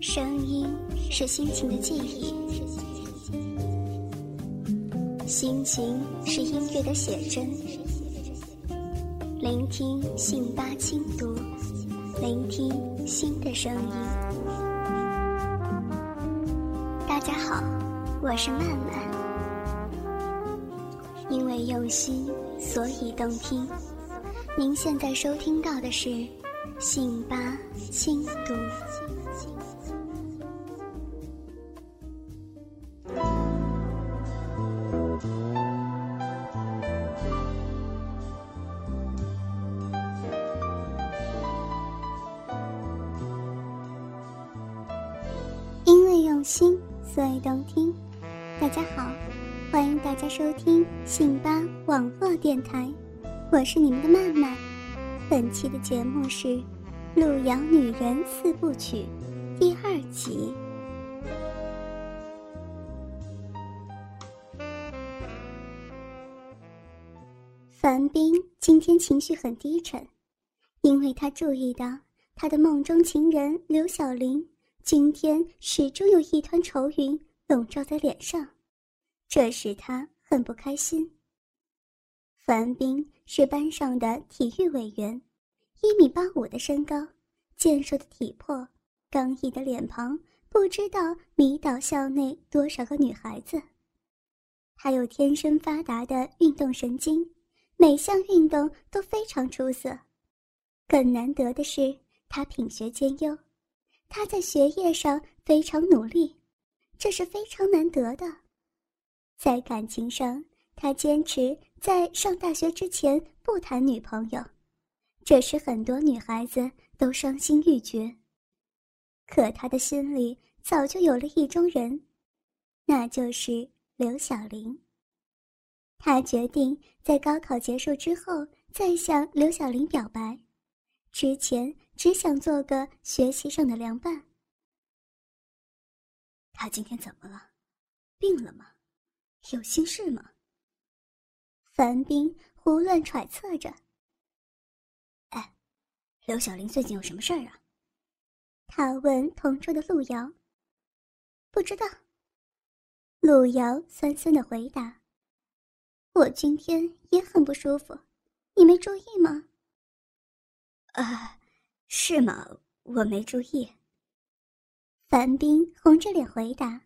声音是心情的记忆，心情是音乐的写真。聆听信八轻读，聆听新的声音。大家好，我是曼曼。因为用心，所以动听。您现在收听到的是信八轻读。用心，所以动听。大家好，欢迎大家收听信巴网络电台，我是你们的曼曼。本期的节目是《路遥女人四部曲》第二集。樊斌今天情绪很低沉，因为他注意到他的梦中情人刘晓玲。今天始终有一团愁云笼罩在脸上，这使他很不开心。樊斌是班上的体育委员，一米八五的身高，健硕的体魄，刚毅的脸庞，不知道迷倒校内多少个女孩子。他有天生发达的运动神经，每项运动都非常出色。更难得的是，他品学兼优。他在学业上非常努力，这是非常难得的。在感情上，他坚持在上大学之前不谈女朋友，这使很多女孩子都伤心欲绝。可他的心里早就有了意中人，那就是刘小玲。他决定在高考结束之后再向刘小玲表白，之前。只想做个学习上的凉拌。他今天怎么了？病了吗？有心事吗？樊斌胡乱揣测着。哎，刘小玲最近有什么事儿啊？他问同桌的陆瑶。不知道。陆瑶酸酸的回答。我今天也很不舒服，你没注意吗？啊。是吗？我没注意。樊斌红着脸回答，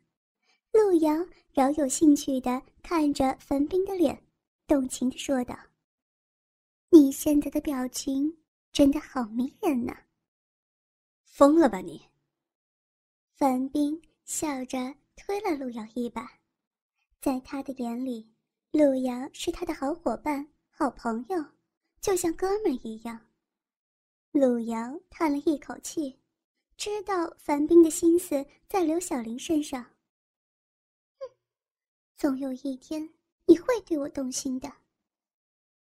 陆瑶饶有兴趣的看着樊斌的脸，动情的说道：“你现在的表情真的好迷人呢。”疯了吧你？樊斌笑着推了陆瑶一把，在他的眼里，陆瑶是他的好伙伴、好朋友，就像哥们一样。陆瑶叹了一口气，知道樊斌的心思在刘小玲身上。哼，总有一天你会对我动心的。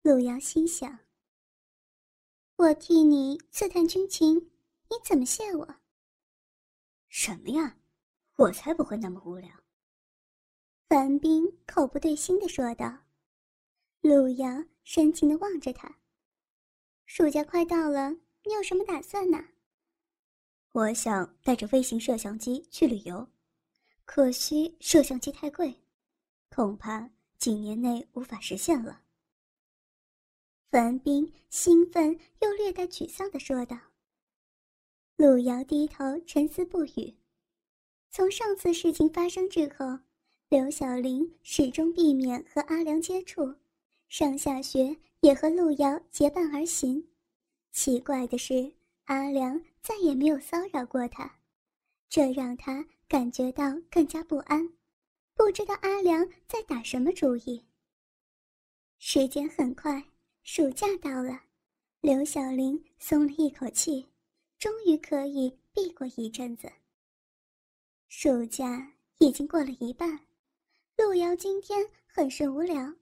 陆瑶心想。我替你刺探军情，你怎么谢我？什么呀？我才不会那么无聊。樊斌口不对心的说道。陆瑶深情的望着他。暑假快到了。你有什么打算呢？我想带着微型摄像机去旅游，可惜摄像机太贵，恐怕几年内无法实现了。樊斌兴奋又略带沮丧的说道。路遥低头沉思不语。从上次事情发生之后，刘小玲始终避免和阿良接触，上下学也和路遥结伴而行。奇怪的是，阿良再也没有骚扰过他，这让他感觉到更加不安，不知道阿良在打什么主意。时间很快，暑假到了，刘小玲松了一口气，终于可以避过一阵子。暑假已经过了一半，陆瑶今天很是无聊，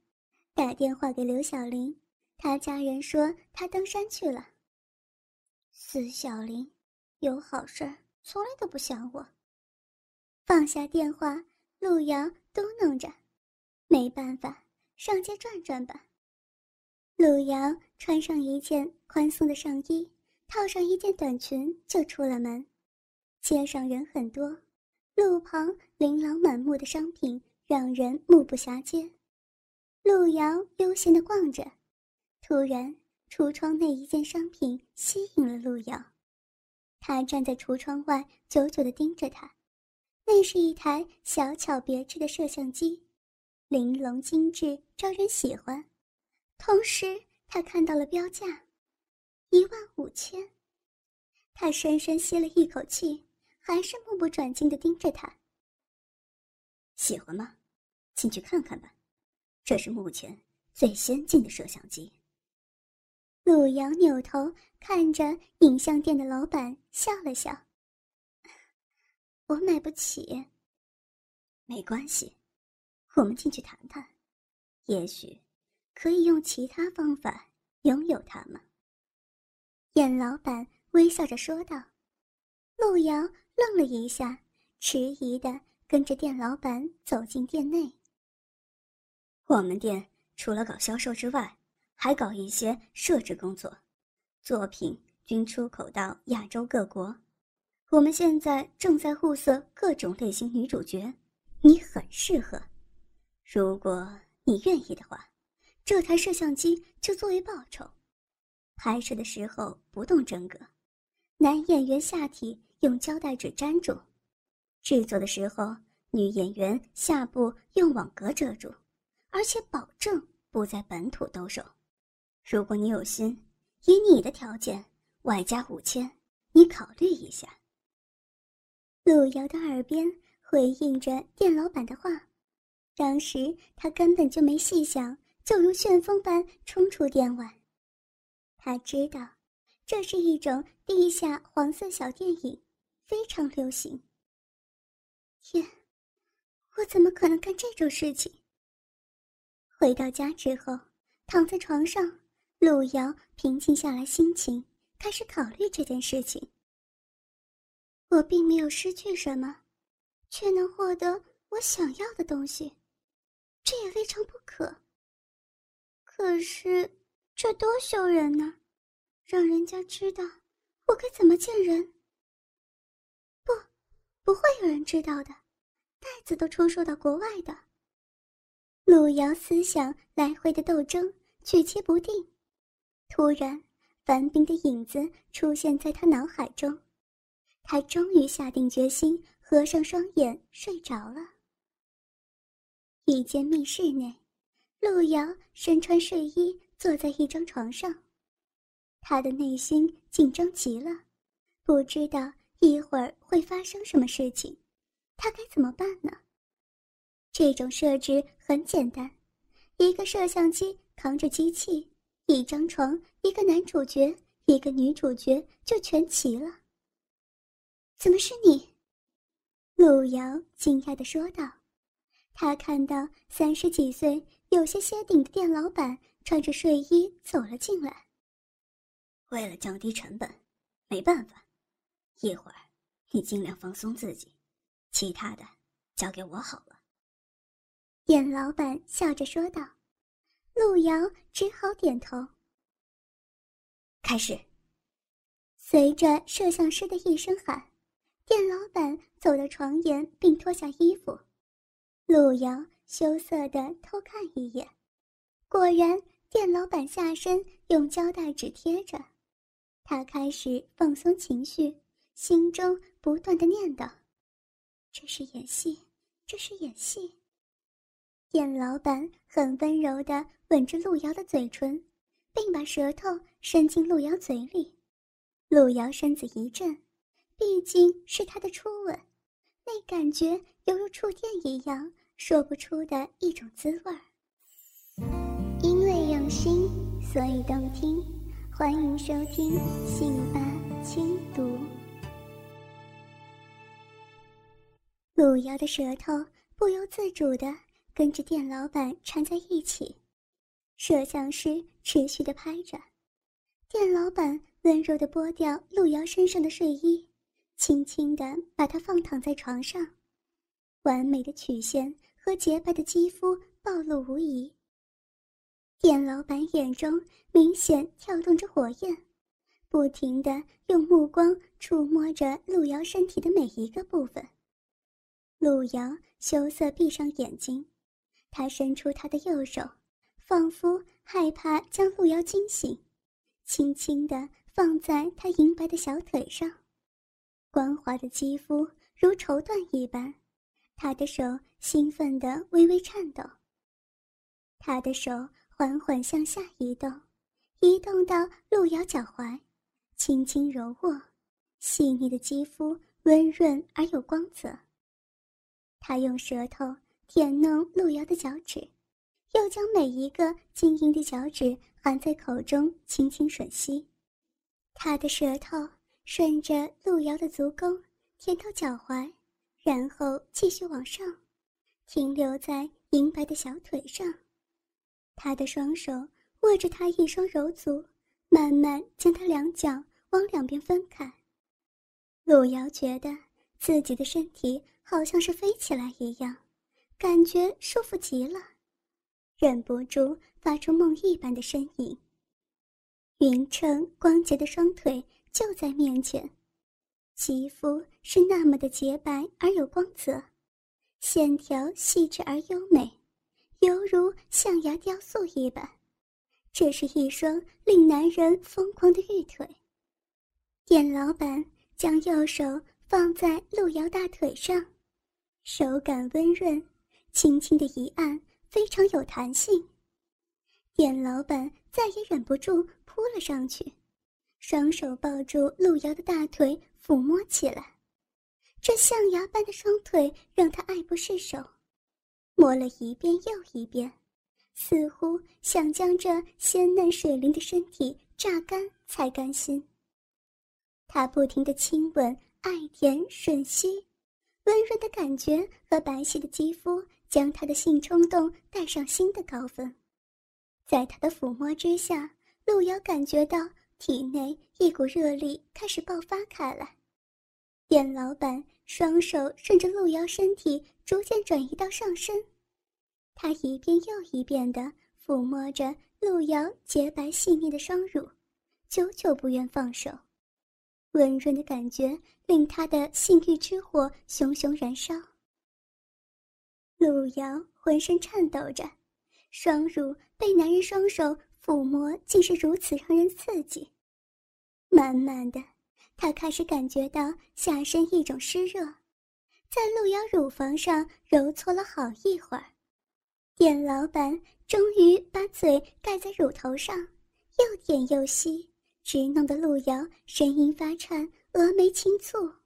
打电话给刘小玲，他家人说他登山去了。死小林，有好事从来都不想我。放下电话，陆瑶嘟囔着：“没办法，上街转转吧。”陆瑶穿上一件宽松的上衣，套上一件短裙，就出了门。街上人很多，路旁琳琅满目的商品让人目不暇接。路遥悠闲地逛着，突然橱窗内一件商品吸引了路遥。他站在橱窗外，久久地盯着它。那是一台小巧别致的摄像机，玲珑精致，招人喜欢。同时，他看到了标价，一万五千。他深深吸了一口气。还是目不转睛的盯着他。喜欢吗？进去看看吧，这是目前最先进的摄像机。陆瑶扭头看着影像店的老板，笑了笑：“我买不起。”没关系，我们进去谈谈，也许可以用其他方法拥有它们。燕老板微笑着说道。陆瑶。愣了一下，迟疑的跟着店老板走进店内。我们店除了搞销售之外，还搞一些设置工作，作品均出口到亚洲各国。我们现在正在物色各种类型女主角，你很适合。如果你愿意的话，这台摄像机就作为报酬。拍摄的时候不动真格，男演员下体。用胶带纸粘住，制作的时候女演员下部用网格遮住，而且保证不在本土兜售。如果你有心，以你的条件外加五千，你考虑一下。陆瑶的耳边回应着店老板的话，当时他根本就没细想，就如旋风般冲出店外。他知道，这是一种地下黄色小电影。非常流行。天，我怎么可能干这种事情？回到家之后，躺在床上，陆瑶平静下来心情，开始考虑这件事情。我并没有失去什么，却能获得我想要的东西，这也未尝不可。可是这多羞人呢，让人家知道，我该怎么见人？不不会有人知道的，袋子都出售到国外的。路遥思想来回的斗争，举棋不定。突然，樊冰的影子出现在他脑海中，他终于下定决心，合上双眼睡着了。一间密室内，路遥身穿睡衣坐在一张床上，他的内心紧张极了，不知道。一会儿会发生什么事情？他该怎么办呢？这种设置很简单，一个摄像机扛着机器，一张床，一个男主角，一个女主角就全齐了。怎么是你？陆瑶惊讶的说道。他看到三十几岁、有些些顶的店老板穿着睡衣走了进来。为了降低成本，没办法。一会儿，你尽量放松自己，其他的交给我好了。店老板笑着说道。陆瑶只好点头。开始。随着摄像师的一声喊，店老板走到床沿并脱下衣服。陆瑶羞涩的偷看一眼，果然，店老板下身用胶带纸贴着。他开始放松情绪。心中不断的念叨：“这是演戏，这是演戏。”店老板很温柔的吻着路遥的嘴唇，并把舌头伸进路遥嘴里。路遥身子一震，毕竟是他的初吻，那感觉犹如触电一样，说不出的一种滋味儿。因为用心，所以动听。欢迎收听《信吧轻读》。路遥的舌头不由自主的跟着店老板缠在一起，摄像师持续的拍着，店老板温柔的剥掉路遥身上的睡衣，轻轻的把她放躺在床上，完美的曲线和洁白的肌肤暴露无遗。店老板眼中明显跳动着火焰，不停的用目光触摸着路遥身体的每一个部分。路遥羞涩闭上眼睛，他伸出他的右手，仿佛害怕将路遥惊醒，轻轻地放在他银白的小腿上，光滑的肌肤如绸缎一般，他的手兴奋地微微颤抖。他的手缓缓向下移动，移动到路遥脚踝，轻轻揉握，细腻的肌肤温润而有光泽。他用舌头舔弄路遥的脚趾，又将每一个晶莹的脚趾含在口中，轻轻吮吸。他的舌头顺着路遥的足弓舔到脚踝，然后继续往上，停留在银白的小腿上。他的双手握着他一双柔足，慢慢将他两脚往两边分开。路遥觉得自己的身体好像是飞起来一样，感觉舒服极了，忍不住发出梦一般的呻吟。匀称光洁的双腿就在面前，肌肤是那么的洁白而有光泽，线条细致而优美。犹如象牙雕塑一般，这是一双令男人疯狂的玉腿。店老板将右手放在路遥大腿上，手感温润，轻轻的一按，非常有弹性。店老板再也忍不住扑了上去，双手抱住路遥的大腿抚摸起来，这象牙般的双腿让他爱不释手。摸了一遍又一遍，似乎想将这鲜嫩水灵的身体榨干才甘心。他不停的亲吻、爱舔、吮吸，温润的感觉和白皙的肌肤将他的性冲动带上新的高峰。在他的抚摸之下，路遥感觉到体内一股热力开始爆发开来。店老板双手顺着路遥身体逐渐转移到上身。他一遍又一遍地抚摸着路遥洁白细腻的双乳，久久不愿放手。温润的感觉令他的性欲之火熊熊燃烧。路遥浑身颤抖着，双乳被男人双手抚摸，竟是如此让人刺激。慢慢的，他开始感觉到下身一种湿热，在路遥乳房上揉搓了好一会儿。店老板终于把嘴盖在乳头上，又舔又吸，直弄得路遥声音发颤，峨眉轻蹙。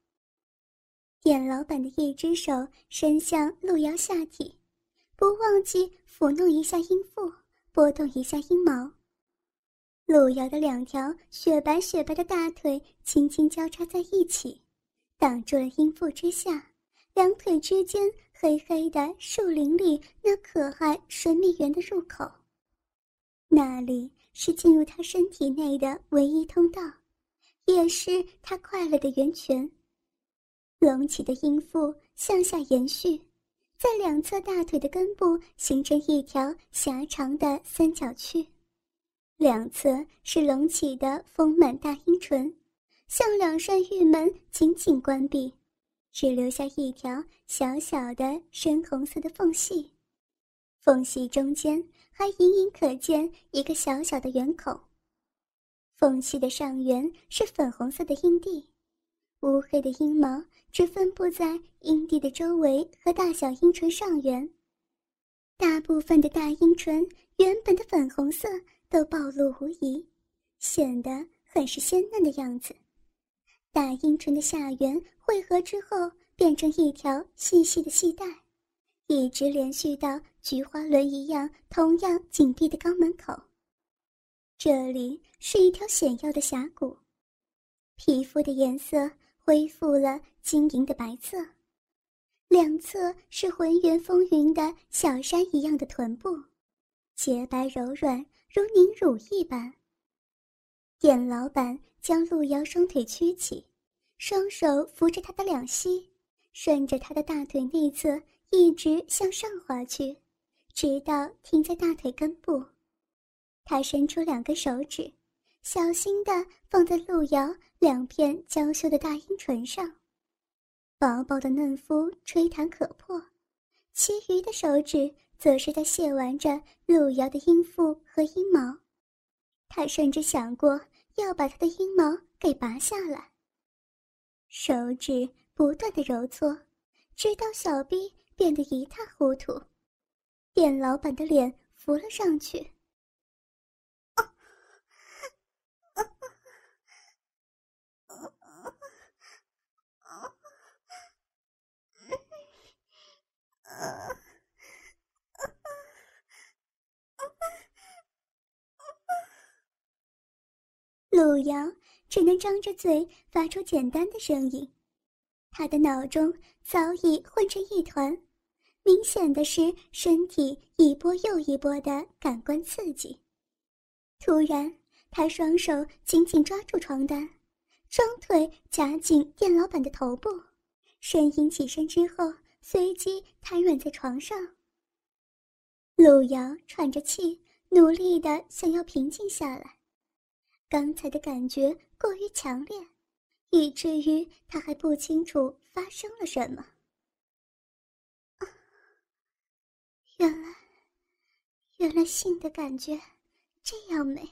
店老板的一只手伸向路遥下体，不忘记抚弄一下阴腹，拨动一下阴毛。路遥的两条雪白雪白的大腿轻轻交叉在一起，挡住了阴腹之下，两腿之间。黑黑的树林里，那可爱神秘园的入口。那里是进入他身体内的唯一通道，也是他快乐的源泉。隆起的阴腹向下延续，在两侧大腿的根部形成一条狭长的三角区，两侧是隆起的丰满大阴唇，像两扇玉门紧紧关闭。只留下一条小小的深红色的缝隙，缝隙中间还隐隐可见一个小小的圆孔。缝隙的上缘是粉红色的阴蒂，乌黑的阴毛只分布在阴蒂的周围和大小阴唇上缘。大部分的大阴唇原本的粉红色都暴露无遗，显得很是鲜嫩的样子。大阴唇的下缘汇合之后，变成一条细细的细带，一直连续到菊花轮一样同样紧闭的肛门口。这里是一条险要的峡谷，皮肤的颜色恢复了晶莹的白色，两侧是浑圆丰腴的小山一样的臀部，洁白柔软如凝乳一般。店老板将路遥双腿屈起，双手扶着他的两膝，顺着他的大腿内侧一直向上滑去，直到停在大腿根部。他伸出两个手指，小心地放在路遥两片娇羞的大阴唇上，薄薄的嫩肤吹弹可破，其余的手指则是在亵玩着路遥的阴腹和阴毛。他甚至想过要把他的阴毛给拔下来。手指不断的揉搓，直到小臂变得一塌糊涂。店老板的脸浮了上去。陆瑶只能张着嘴发出简单的声音，他的脑中早已混成一团，明显的是身体一波又一波的感官刺激。突然，他双手紧紧抓住床单，双腿夹紧店老板的头部，呻吟起身之后，随即瘫软在床上。陆瑶喘着气，努力的想要平静下来。刚才的感觉过于强烈，以至于他还不清楚发生了什么。原来，原来性的感觉这样美，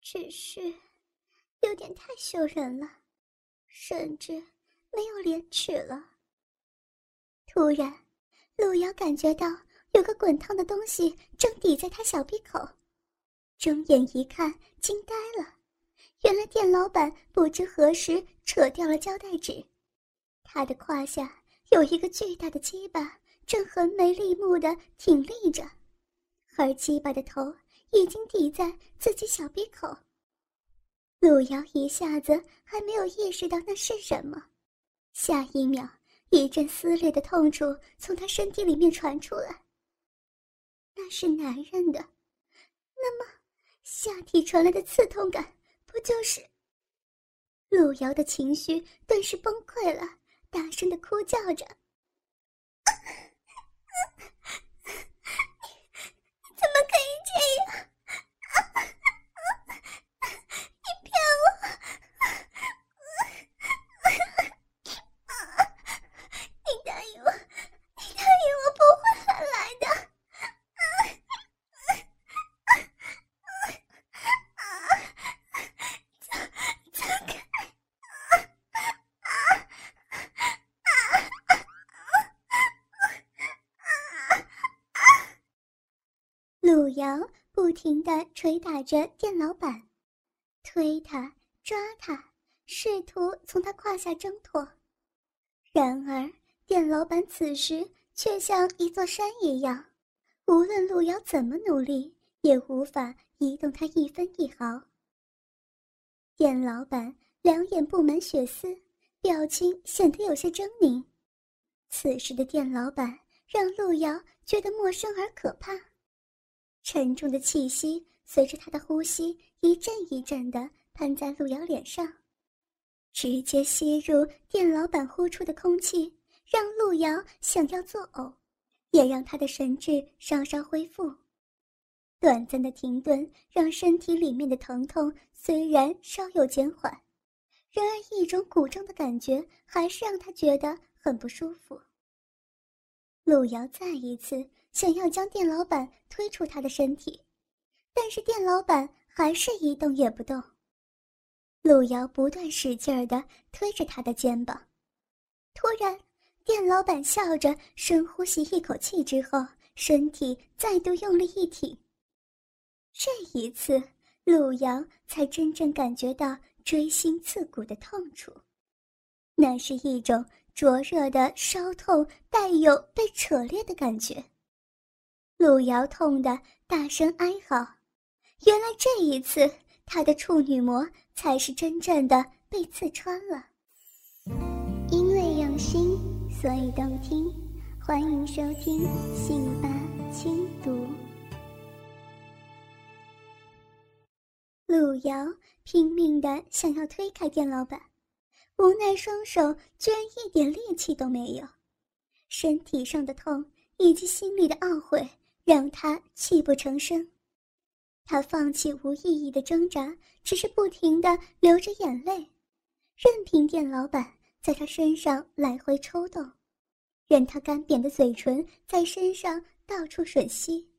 只是有点太羞人了，甚至没有廉耻了。突然，路遥感觉到有个滚烫的东西正抵在他小鼻口。睁眼一看，惊呆了。原来店老板不知何时扯掉了胶带纸，他的胯下有一个巨大的鸡巴，正横眉立目的挺立着，而鸡巴的头已经抵在自己小鼻口。陆瑶一下子还没有意识到那是什么，下一秒，一阵撕裂的痛楚从他身体里面传出来。那是男人的，那么。下体传来的刺痛感，不就是？路遥的情绪顿时崩溃了，大声的哭叫着。怎么可以这样捶打着店老板，推他、抓他，试图从他胯下挣脱。然而，店老板此时却像一座山一样，无论路遥怎么努力，也无法移动他一分一毫。店老板两眼布满血丝，表情显得有些狰狞。此时的店老板让路遥觉得陌生而可怕。沉重的气息随着他的呼吸一阵一阵的喷在路遥脸上，直接吸入店老板呼出的空气，让路遥想要作呕，也让他的神智稍稍恢复。短暂的停顿让身体里面的疼痛虽然稍有减缓，然而一种鼓胀的感觉还是让他觉得很不舒服。路遥再一次。想要将店老板推出他的身体，但是店老板还是一动也不动。路遥不断使劲儿的推着他的肩膀，突然，店老板笑着深呼吸一口气之后，身体再度用力一挺。这一次，路遥才真正感觉到锥心刺骨的痛楚，那是一种灼热的烧痛，带有被扯裂的感觉。路遥痛得大声哀嚎，原来这一次他的处女膜才是真正的被刺穿了。因为用心，所以动听，欢迎收听《信吧轻读》。路遥拼命的想要推开店老板，无奈双手居然一点力气都没有，身体上的痛以及心里的懊悔。让他泣不成声，他放弃无意义的挣扎，只是不停的流着眼泪，任凭店老板在他身上来回抽动，任他干瘪的嘴唇在身上到处吮吸，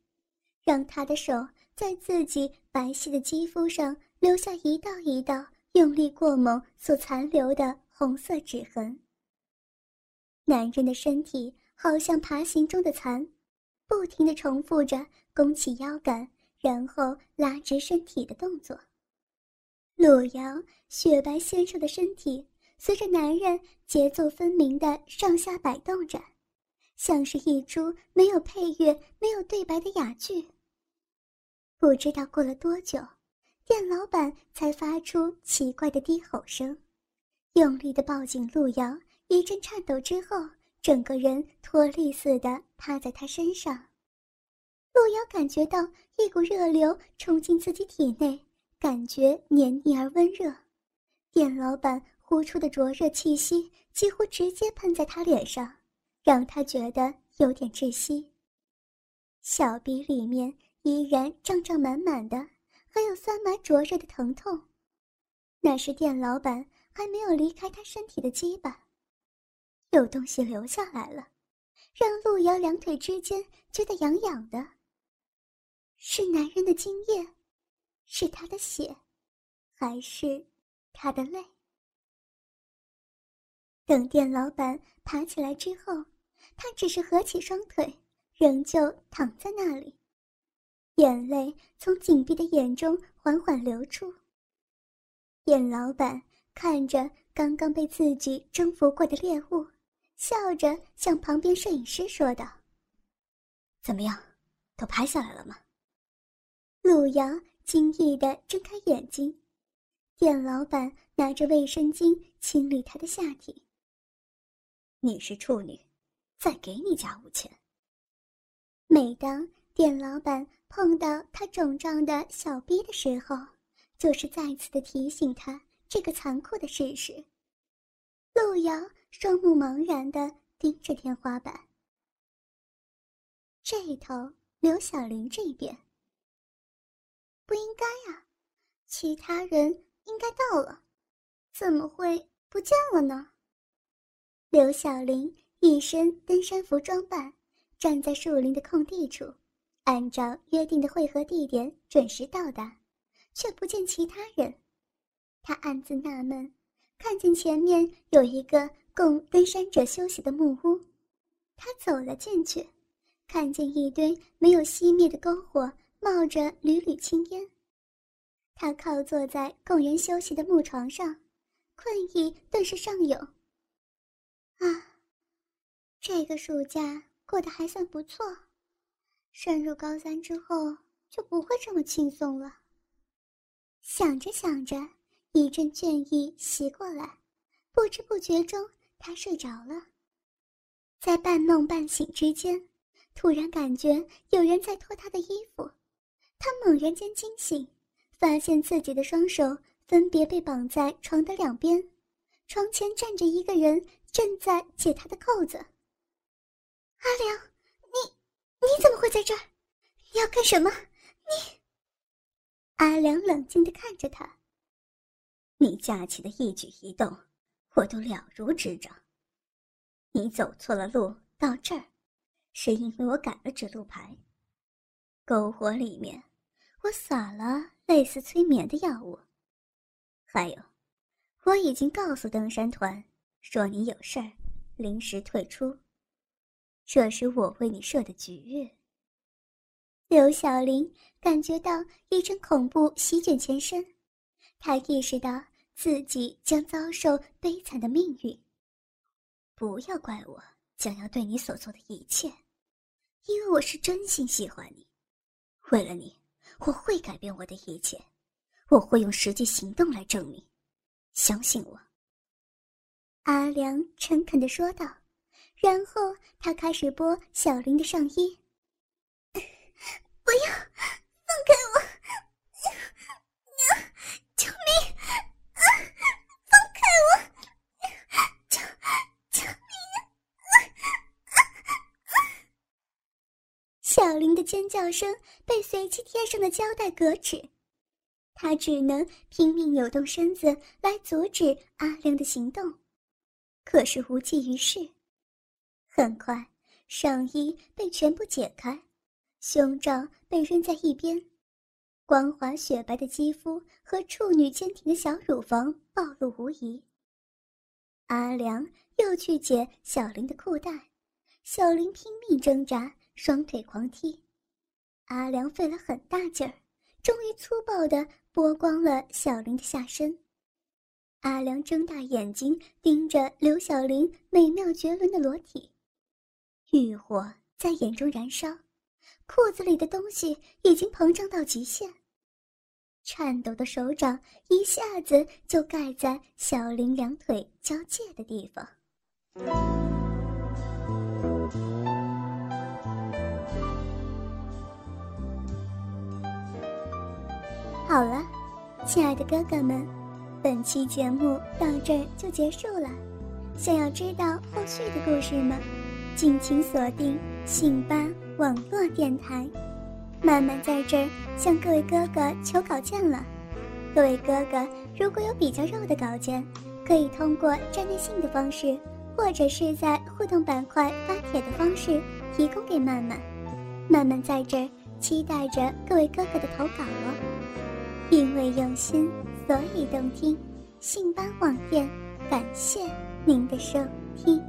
让他的手在自己白皙的肌肤上留下一道一道用力过猛所残留的红色指痕。男人的身体好像爬行中的蚕，不停地重复着弓起腰杆，然后拉直身体的动作。路遥雪白纤瘦的身体随着男人节奏分明的上下摆动着，像是一出没有配乐、没有对白的哑剧。不知道过了多久，店老板才发出奇怪的低吼声，用力的抱紧路遥。一阵颤抖之后，整个人脱力似的趴在他身上。路遥感觉到一股热流冲进自己体内，感觉黏腻而温热。店老板呼出的灼热气息几乎直接喷在他脸上，让他觉得有点窒息。小臂里面依然胀胀满满的，还有酸麻灼热的疼痛。那是店老板还没有离开他身体的鸡巴。有东西流下来了，让路遥两腿之间觉得痒痒的。是男人的精液，是他的血，还是他的泪？等店老板爬起来之后，他只是合起双腿，仍旧躺在那里，眼泪从紧闭的眼中缓缓流出。店老板看着刚刚被自己征服过的猎物。笑着向旁边摄影师说道：“怎么样，都拍下来了吗？”陆瑶惊异的睁开眼睛，店老板拿着卫生巾清理他的下体。“你是处女，再给你加五千。”每当店老板碰到他肿胀的小逼的时候，就是再次的提醒他这个残酷的事实。陆瑶。双目茫然的盯着天花板。这一头刘小玲这边不应该啊，其他人应该到了，怎么会不见了呢？刘小玲一身登山服装扮，站在树林的空地处，按照约定的汇合地点准时到达，却不见其他人。她暗自纳闷，看见前面有一个。供登山者休息的木屋，他走了进去，看见一堆没有熄灭的篝火，冒着缕缕青烟。他靠坐在供人休息的木床上，困意顿时上涌。啊，这个暑假过得还算不错，升入高三之后就不会这么轻松了。想着想着，一阵倦意袭过来，不知不觉中。他睡着了，在半梦半醒之间，突然感觉有人在脱他的衣服。他猛然间惊醒，发现自己的双手分别被绑在床的两边，床前站着一个人，正在解他的扣子。阿良，你你怎么会在这儿？你要干什么？你……阿良冷静地看着他，你架起的一举一动。我都了如指掌。你走错了路到这儿，是因为我改了指路牌。篝火里面，我撒了类似催眠的药物。还有，我已经告诉登山团，说你有事儿，临时退出。这是我为你设的局。刘小玲感觉到一阵恐怖席卷全身，她意识到。自己将遭受悲惨的命运。不要怪我将要对你所做的一切，因为我是真心喜欢你。为了你，我会改变我的一切，我会用实际行动来证明。相信我。”阿良诚恳的说道，然后他开始剥小林的上衣。不要，放开我！救命！放开我！救救命！小林的尖叫声被随即贴上的胶带隔止，他只能拼命扭动身子来阻止阿亮的行动，可是无济于事。很快，上衣被全部解开，胸罩被扔在一边，光滑雪白的肌肤和处女坚挺的小乳房暴露无遗。阿良又去解小林的裤带，小林拼命挣扎，双腿狂踢。阿良费了很大劲儿，终于粗暴地剥光了小林的下身。阿良睁大眼睛盯着刘小玲美妙绝伦的裸体，欲火在眼中燃烧，裤子里的东西已经膨胀到极限。颤抖的手掌一下子就盖在小林两腿交界的地方。好了，亲爱的哥哥们，本期节目到这儿就结束了。想要知道后续的故事吗？敬请锁定信吧网络电台。曼曼在这儿向各位哥哥求稿件了。各位哥哥，如果有比较肉的稿件，可以通过站内信的方式，或者是在互动板块发帖的方式提供给曼曼。曼曼在这儿期待着各位哥哥的投稿哦。因为用心，所以动听。信邦网店，感谢您的收听。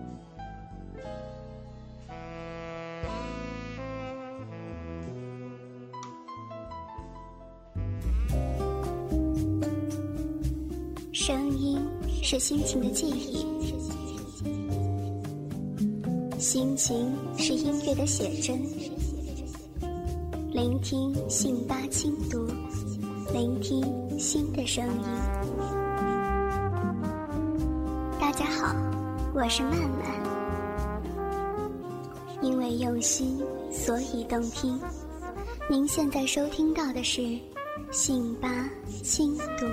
声音是心情的记忆，心情是音乐的写真。聆听信吧轻读，聆听新的声音。大家好，我是曼曼。因为用心，所以动听。您现在收听到的是信吧轻读。